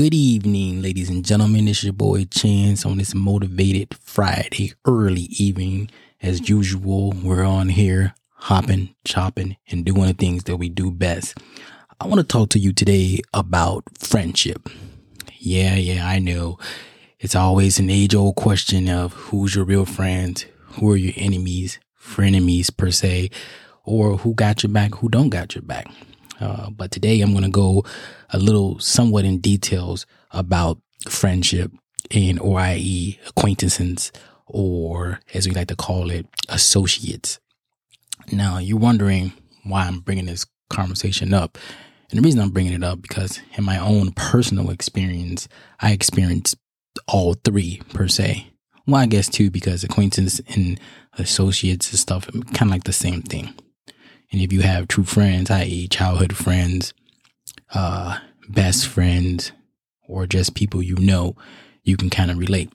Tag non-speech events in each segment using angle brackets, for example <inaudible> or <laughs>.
Good evening, ladies and gentlemen. It's your boy Chance on this motivated Friday early evening. As usual, we're on here hopping, chopping, and doing the things that we do best. I want to talk to you today about friendship. Yeah, yeah, I know. It's always an age old question of who's your real friends, who are your enemies, frenemies per se, or who got your back, who don't got your back. Uh, but today I'm going to go a little somewhat in details about friendship and or i.e. acquaintances or as we like to call it associates. Now you're wondering why I'm bringing this conversation up. And the reason I'm bringing it up because in my own personal experience, I experienced all three per se. Well, I guess two because acquaintances and associates and stuff kind of like the same thing. And if you have true friends, i.e., childhood friends, uh, best friends, or just people you know, you can kind of relate.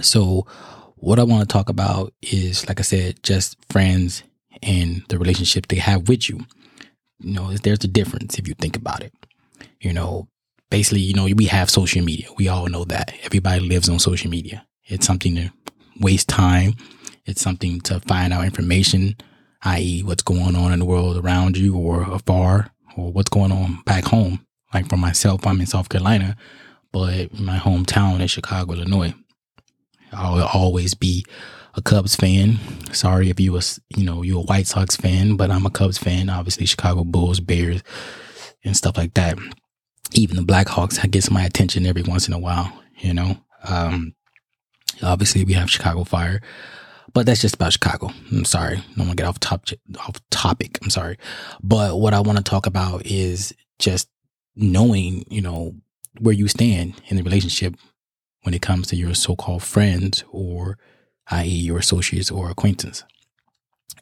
So, what I want to talk about is, like I said, just friends and the relationship they have with you. You know, there's a difference if you think about it. You know, basically, you know, we have social media. We all know that. Everybody lives on social media. It's something to waste time. It's something to find out information i.e., what's going on in the world around you or afar, or what's going on back home. Like for myself, I'm in South Carolina, but my hometown is Chicago, Illinois. I'll always be a Cubs fan. Sorry if you was, you know, you're a White Sox fan, but I'm a Cubs fan. Obviously, Chicago Bulls, Bears, and stuff like that. Even the Blackhawks gets my attention every once in a while. You know, um, obviously we have Chicago Fire. But that's just about Chicago. I'm sorry. I don't want to get off top off topic. I'm sorry. But what I want to talk about is just knowing, you know, where you stand in the relationship when it comes to your so-called friends or i.e. your associates or acquaintances.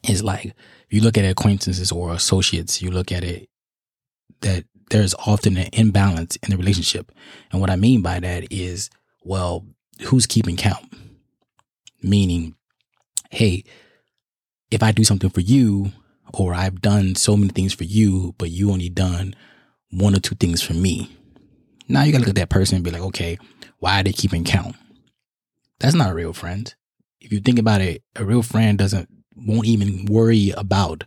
It's like you look at acquaintances or associates, you look at it that there's often an imbalance in the relationship. And what I mean by that is, well, who's keeping count? Meaning hey, if I do something for you, or I've done so many things for you, but you only done one or two things for me. Now you gotta look at that person and be like, okay, why are they keeping count? That's not a real friend. If you think about it, a real friend doesn't won't even worry about,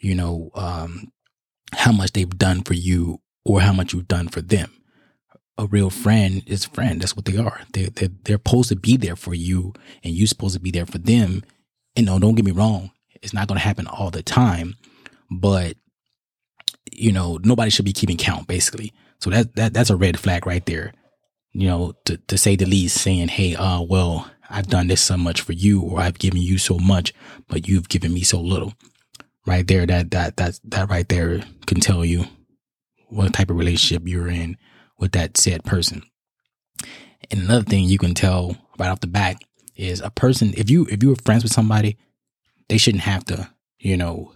you know, um, how much they've done for you or how much you've done for them. A real friend is friend. That's what they are. They they're, they're supposed to be there for you, and you're supposed to be there for them. And no, don't get me wrong. It's not going to happen all the time, but you know, nobody should be keeping count, basically. So that that that's a red flag right there. You know, to to say the least, saying, "Hey, uh, well, I've done this so much for you, or I've given you so much, but you've given me so little." Right there, that that that that right there can tell you what type of relationship you're in with that said person. And another thing you can tell right off the bat is a person if you if you were friends with somebody, they shouldn't have to, you know,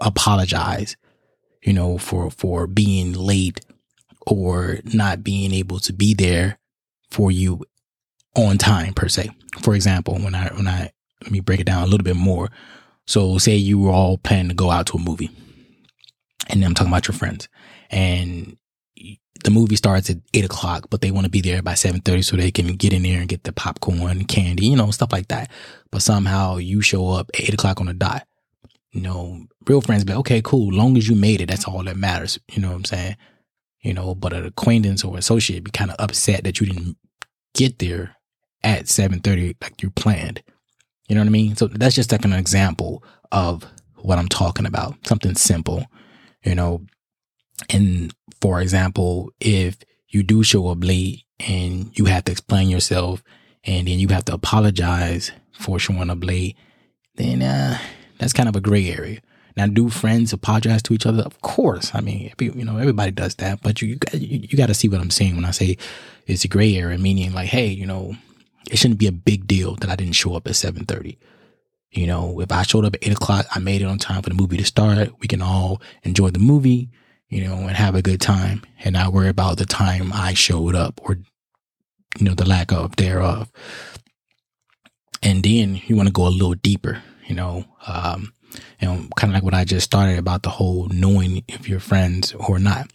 apologize, you know, for for being late or not being able to be there for you on time per se. For example, when I when I let me break it down a little bit more. So say you were all planning to go out to a movie. And I'm talking about your friends. And the movie starts at eight o'clock, but they want to be there by seven thirty so they can get in there and get the popcorn, candy, you know, stuff like that. But somehow you show up at eight o'clock on the dot. You know, real friends be okay, cool. Long as you made it, that's all that matters. You know what I'm saying? You know, but an acquaintance or associate be kind of upset that you didn't get there at seven thirty like you planned. You know what I mean? So that's just like an example of what I'm talking about. Something simple. You know, and for example, if you do show up late and you have to explain yourself and then you have to apologize for showing up late, then uh, that's kind of a gray area. Now, do friends apologize to each other? Of course. I mean, you know, everybody does that, but you you, you got to see what I'm saying when I say it's a gray area, meaning like, hey, you know, it shouldn't be a big deal that I didn't show up at 7:30. You know, if I showed up at eight o'clock, I made it on time for the movie to start. We can all enjoy the movie you know, and have a good time and not worry about the time I showed up or, you know, the lack of thereof. And then you want to go a little deeper, you know, um, know, kind of like what I just started about the whole knowing if you're friends or not.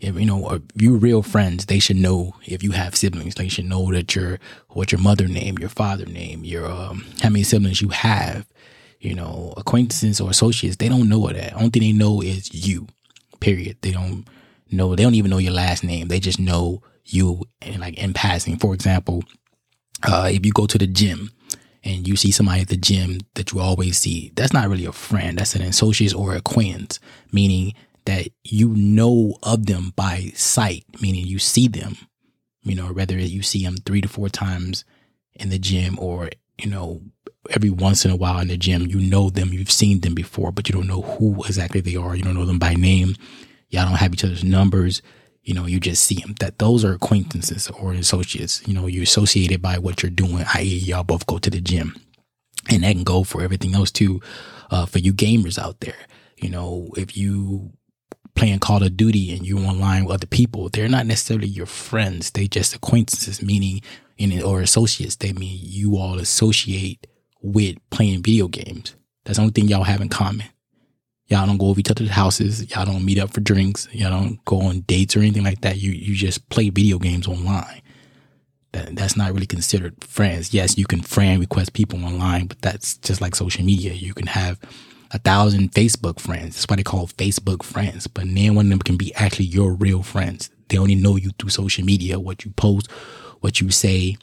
if you know if you real friends, they should know if you have siblings. They should know that your what your mother name, your father name, your um, how many siblings you have. You know, acquaintances or associates, they don't know that. Only thing they know is you. Period. They don't know. They don't even know your last name. They just know you and like in passing. For example, uh, if you go to the gym and you see somebody at the gym that you always see, that's not really a friend. That's an associate or acquaintance, meaning that you know of them by sight, meaning you see them, you know, whether you see them three to four times in the gym or, you know, every once in a while in the gym, you know them, you've seen them before, but you don't know who exactly they are. You don't know them by name. Y'all don't have each other's numbers you know, you just see them. That those are acquaintances or associates. You know, you're associated by what you're doing, i.e., y'all both go to the gym. And that can go for everything else too, uh, for you gamers out there. You know, if you playing Call of Duty and you're online with other people, they're not necessarily your friends. They just acquaintances, meaning or associates. They mean you all associate with playing video games. That's the only thing y'all have in common. Y'all don't go over each other's houses. Y'all don't meet up for drinks. Y'all don't go on dates or anything like that. You you just play video games online. That that's not really considered friends. Yes, you can friend request people online, but that's just like social media. You can have a thousand Facebook friends. That's why they call Facebook friends. But none one of them can be actually your real friends. They only know you through social media, what you post, what you say,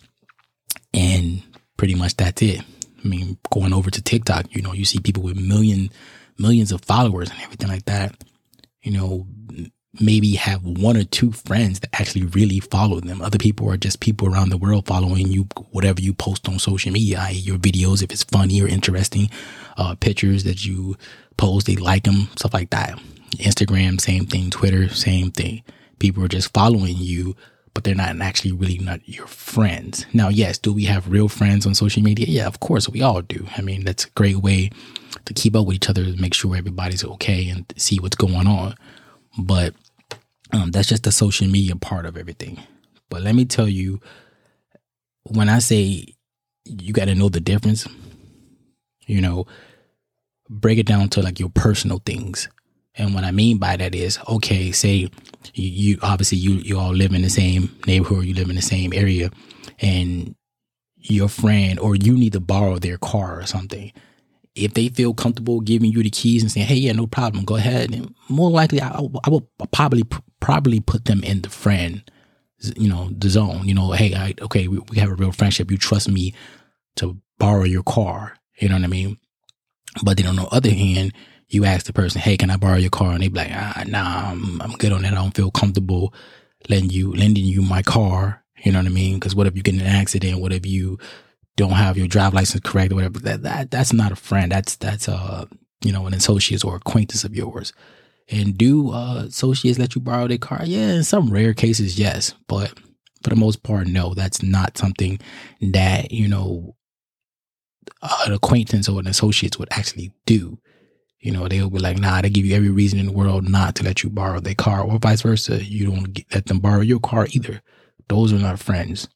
and pretty much that's it. I mean, going over to TikTok, you know, you see people with million millions of followers and everything like that, you know, maybe have one or two friends that actually really follow them. Other people are just people around the world following you, whatever you post on social media, i.e. your videos, if it's funny or interesting, uh, pictures that you post, they like them, stuff like that. Instagram, same thing. Twitter, same thing. People are just following you, but they're not actually really not your friends. Now, yes, do we have real friends on social media? Yeah, of course we all do. I mean, that's a great way to keep up with each other, make sure everybody's okay and see what's going on. But um, that's just the social media part of everything. But let me tell you, when I say you got to know the difference, you know, break it down to like your personal things. And what I mean by that is, okay, say you, you obviously you you all live in the same neighborhood, you live in the same area, and your friend or you need to borrow their car or something if they feel comfortable giving you the keys and saying, "Hey, yeah, no problem, go ahead," and more likely, I, I will probably probably put them in the friend, you know, the zone. You know, hey, I, okay, we, we have a real friendship. You trust me to borrow your car. You know what I mean? But then on the other hand, you ask the person, "Hey, can I borrow your car?" And they be like, ah, "Nah, I'm, I'm good on that. I don't feel comfortable lending you lending you my car." You know what I mean? Because what if you get in an accident? What if you don't have your drive license correct or whatever, that, that that's not a friend. That's that's a you know an associate or acquaintance of yours. And do uh, associates let you borrow their car? Yeah, in some rare cases, yes, but for the most part, no. That's not something that you know an acquaintance or an associate would actually do. You know, they'll be like, nah, they give you every reason in the world not to let you borrow their car, or vice versa. You don't let them borrow your car either. Those are not friends.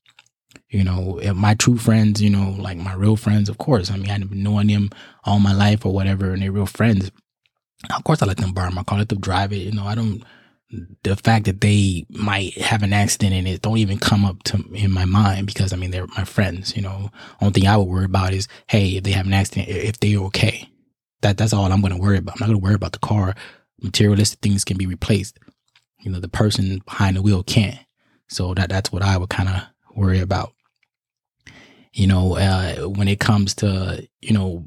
You know, my true friends, you know, like my real friends, of course. I mean, I've been knowing them all my life or whatever, and they're real friends. Of course, I let them borrow my car, let them drive it. You know, I don't. The fact that they might have an accident in it don't even come up to in my mind because I mean they're my friends. You know, only thing I would worry about is hey, if they have an accident, if they're okay. That that's all I'm going to worry about. I'm not going to worry about the car. Materialistic things can be replaced. You know, the person behind the wheel can't. So that that's what I would kind of worry about you know, uh, when it comes to, you know,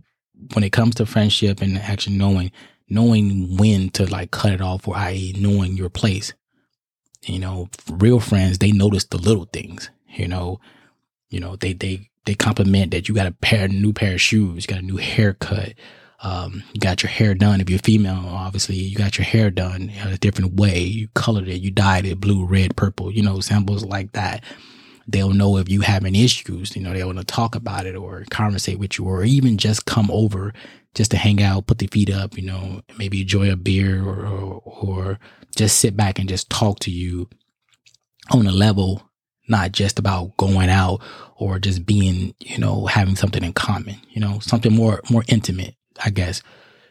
when it comes to friendship and actually knowing, knowing when to like cut it off or i.e. knowing your place. You know, real friends, they notice the little things, you know, you know, they, they, they compliment that you got a pair, new pair of shoes, got a new haircut, um, you got your hair done. If you're female, obviously you got your hair done in a different way. You colored it, you dyed it blue, red, purple, you know, samples like that they'll know if you having issues. You know, they want to talk about it or conversate with you, or even just come over just to hang out, put their feet up. You know, maybe enjoy a beer or, or, or just sit back and just talk to you on a level not just about going out or just being, you know, having something in common, you know, something more, more intimate, I guess,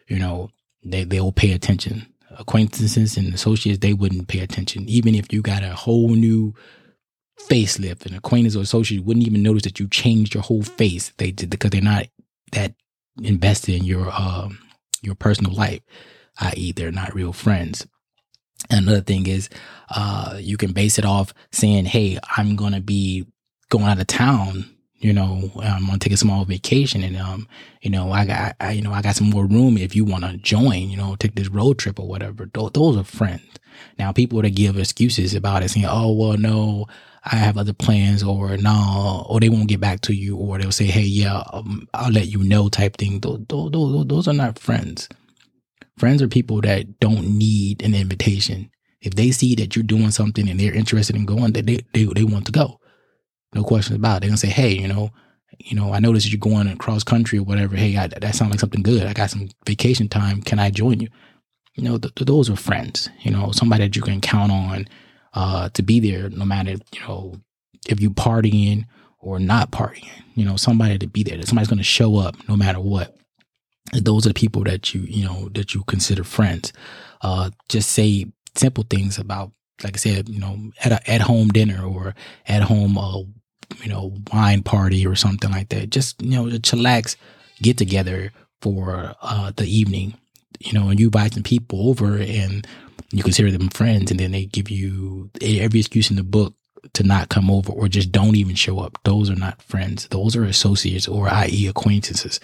you know, they, they will pay attention. acquaintances and associates, they wouldn't pay attention. Even if you got a whole new facelift, an acquaintance or associate wouldn't even notice that you changed your whole face. They did because they're not that invested in your um your personal life, i.e., they're not real friends. Another thing is, uh, you can base it off saying, "Hey, I'm gonna be going out of town you know, I'm gonna take a small vacation and, um, you know, I got, I, you know, I got some more room if you want to join, you know, take this road trip or whatever. Th- those are friends. Now, people that give excuses about it saying, oh, well, no, I have other plans or no, or they won't get back to you or they'll say, hey, yeah, um, I'll let you know type thing. Those, those, those are not friends. Friends are people that don't need an invitation. If they see that you're doing something and they're interested in going, they, they, they want to go. No questions about it. They're gonna say, hey, you know, you know, I noticed you're going across country or whatever. Hey, I, that sounds like something good. I got some vacation time. Can I join you? You know, th- th- those are friends. You know, somebody that you can count on uh, to be there, no matter you know if you partying or not partying. You know, somebody to be there. Somebody's going to show up no matter what. Those are the people that you you know that you consider friends. Uh, just say simple things about, like I said, you know, at a at home dinner or at home uh, you know, wine party or something like that. Just, you know, to chillax, get together for uh, the evening, you know, and you invite some people over and you consider them friends and then they give you every excuse in the book to not come over or just don't even show up. Those are not friends. Those are associates or i.e. acquaintances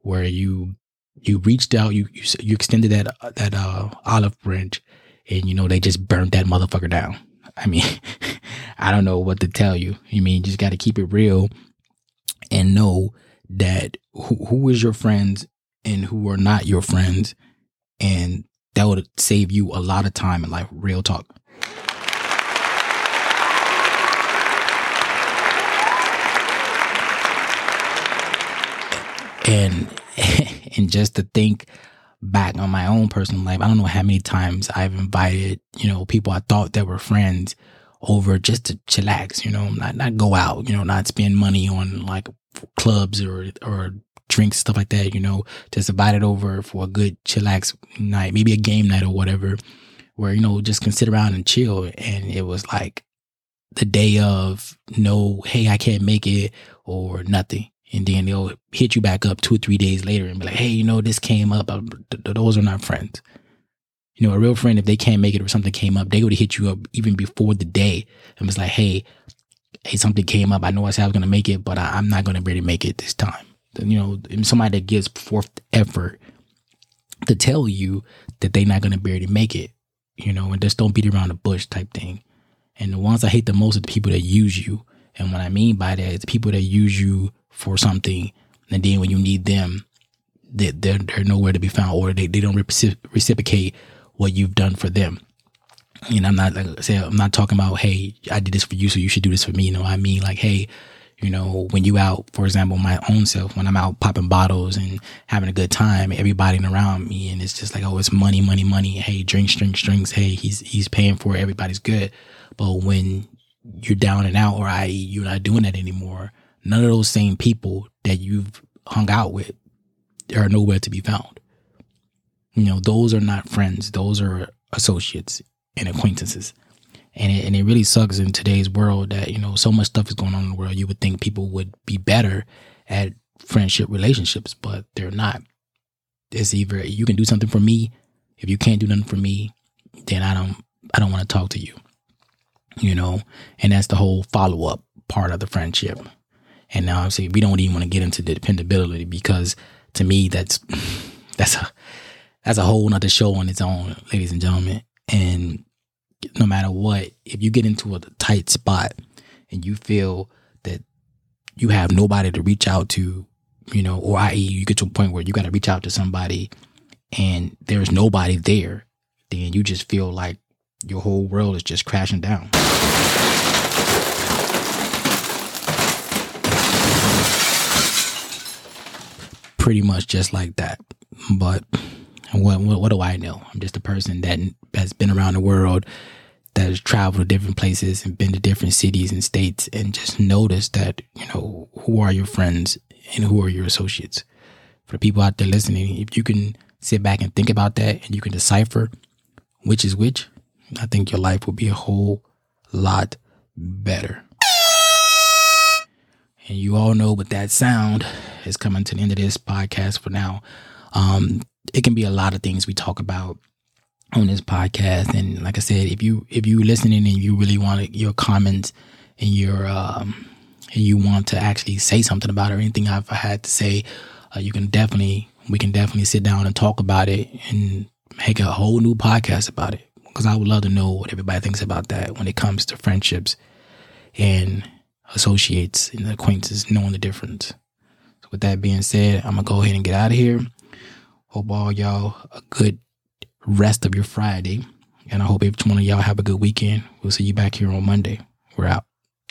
where you, you reached out, you, you, you extended that, that, uh, olive branch and, you know, they just burnt that motherfucker down. I mean, <laughs> I don't know what to tell you. I mean, you just got to keep it real and know that who, who is your friends and who are not your friends. And that would save you a lot of time in life. Real talk. And, <laughs> and just to think back on my own personal life, I don't know how many times I've invited, you know, people I thought that were friends over just to chillax, you know, not, not go out, you know, not spend money on like clubs or, or drinks, stuff like that, you know, just invite it over for a good chillax night, maybe a game night or whatever, where, you know, just can sit around and chill. And it was like the day of no, hey, I can't make it or nothing and then they'll hit you back up two or three days later and be like, "Hey, you know, this came up." Those are not friends. You know, a real friend, if they can't make it or something came up, they would hit you up even before the day and was like, "Hey, hey, something came up. I know I said I was going to make it, but I, am not going to really make it this time." You know, somebody that gives forth effort to tell you that they're not going to be able to make it. You know, and just don't beat around the bush type thing. And the ones I hate the most are the people that use you. And what I mean by that is the people that use you for something, and then when you need them, they, they're, they're nowhere to be found, or they, they don't reciprocate what you've done for them. And I'm not like I say I'm not talking about hey I did this for you so you should do this for me. You know I mean? Like hey you know when you out for example my own self when I'm out popping bottles and having a good time everybody around me and it's just like oh it's money money money. Hey drinks drinks drinks. Hey he's he's paying for it. Everybody's good. But when you're down and out or I you're not doing that anymore none of those same people that you've hung out with are nowhere to be found. You know, those are not friends. Those are associates and acquaintances. And it, and it really sucks in today's world that, you know, so much stuff is going on in the world. You would think people would be better at friendship relationships, but they're not. It's either you can do something for me. If you can't do nothing for me, then I don't, I don't want to talk to you, you know, and that's the whole follow up part of the friendship. And now obviously we don't even want to get into the dependability because to me that's <laughs> that's a that's a whole nother show on its own, ladies and gentlemen. And no matter what, if you get into a tight spot and you feel that you have nobody to reach out to, you know, or i.e. you get to a point where you got to reach out to somebody and there's nobody there, then you just feel like your whole world is just crashing down. Pretty much just like that. But what, what, what do I know? I'm just a person that has been around the world, that has traveled to different places and been to different cities and states, and just noticed that you know who are your friends and who are your associates. For the people out there listening, if you can sit back and think about that, and you can decipher which is which, I think your life will be a whole lot better. And you all know with that sound is coming to the end of this podcast for now. Um, it can be a lot of things we talk about on this podcast. And like I said, if you if you listening and you really want your comments and your um and you want to actually say something about it or anything I've had to say, uh, you can definitely we can definitely sit down and talk about it and make a whole new podcast about it because I would love to know what everybody thinks about that when it comes to friendships and associates and acquaintances, knowing the difference. So with that being said, I'm gonna go ahead and get out of here. Hope all y'all a good rest of your Friday. And I hope each one of y'all have a good weekend. We'll see you back here on Monday. We're out.